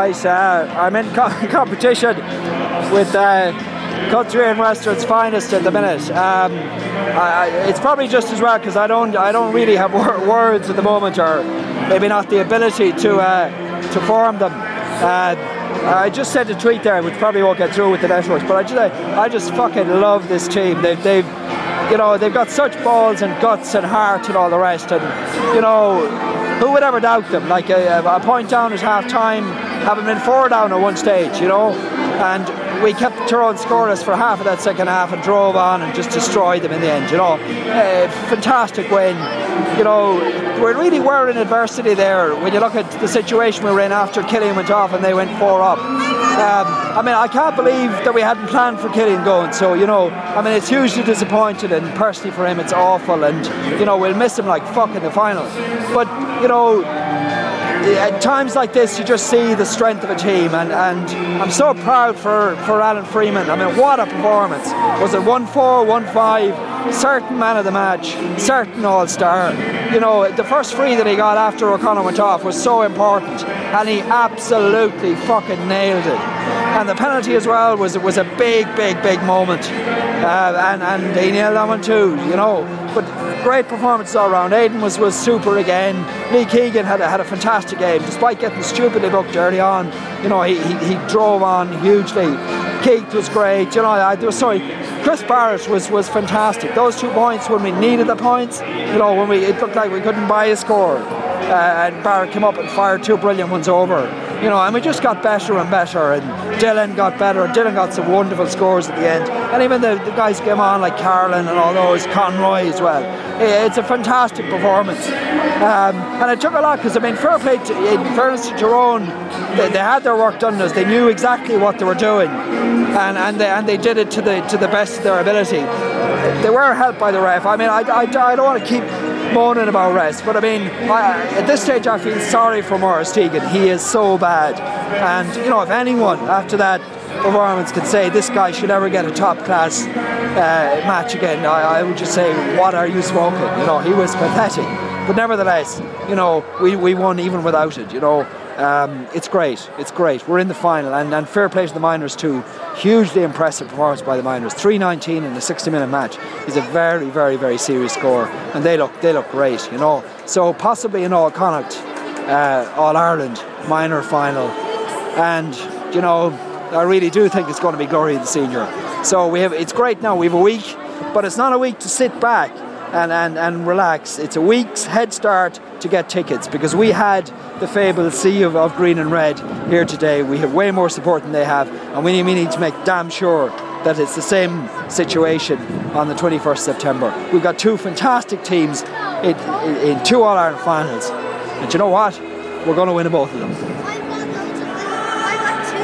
right. Uh, I'm in co- competition with uh, Country and Western's finest at the minute. Um, I, it's probably just as well because I don't I don't really have wor- words at the moment, or maybe not the ability to uh, to form them. Uh, I just sent a tweet there, which probably won't get through with the networks, but I just I, I just fucking love this team. They've, they've you know they've got such balls and guts and heart and all the rest, and you know who would ever doubt them? Like a, a point down at half time, having been four down at one stage, you know, and we kept Tyrone scoreless for half of that second half and drove on and just destroyed them in the end, you know. Uh, fantastic win. You know, we really were in adversity there when you look at the situation we were in after Cillian went off and they went four up. Um, I mean, I can't believe that we hadn't planned for Cillian going. So, you know, I mean, it's hugely disappointed, and personally for him, it's awful. And, you know, we'll miss him like fuck in the final. But, you know, at times like this, you just see the strength of a team, and, and I'm so proud for, for Alan Freeman. I mean, what a performance! Was it 1 4, 1 5? Certain man of the match, certain all star. You know, the first free that he got after O'Connor went off was so important, and he absolutely fucking nailed it. And the penalty as well was was a big, big, big moment, uh, and and he nailed that one too. You know, but great performance all round. Aidan was, was super again. Lee Keegan had a, had a fantastic game, despite getting stupidly booked early on. You know, he, he, he drove on hugely. Keith was great. You know, I, I sorry, Chris Barrett was, was fantastic. Those two points when we needed the points, you know, when we it looked like we couldn't buy a score, uh, and Barrett came up and fired two brilliant ones over. You know, and we just got better and better, and Dillon got better. Dillon got some wonderful scores at the end, and even the, the guys came on like Carlin and all those, Conroy as well. It's a fantastic performance, um, and it took a lot because I mean, fair play to, in fairness to Tyrone, they, they had their work done as they knew exactly what they were doing, and and they, and they did it to the to the best of their ability. They were helped by the ref. I mean, I, I, I don't want to keep moaning about rest, but I mean, I, at this stage, I feel sorry for Maurice Deegan. He is so bad, and you know, if anyone after that performance could say this guy should ever get a top class uh, match again, I, I would just say, what are you smoking? You know, he was pathetic. But nevertheless, you know, we, we won even without it. You know, um, it's great. It's great. We're in the final, and, and fair play to the Miners too. Hugely impressive performance by the Miners. 319 in a 60-minute match is a very, very, very serious score, and they look they look great. You know, so possibly in all Connacht, uh, All Ireland minor final, and you know, I really do think it's going to be glory the senior. So we have. It's great now. We have a week, but it's not a week to sit back and, and, and relax. It's a week's head start to get tickets because we had the fabled sea of, of green and red here today. We have way more support than they have, and we need, we need to make damn sure that it's the same situation on the 21st September. We've got two fantastic teams in, in, in two All Ireland finals, and you know what? We're going to win both of them.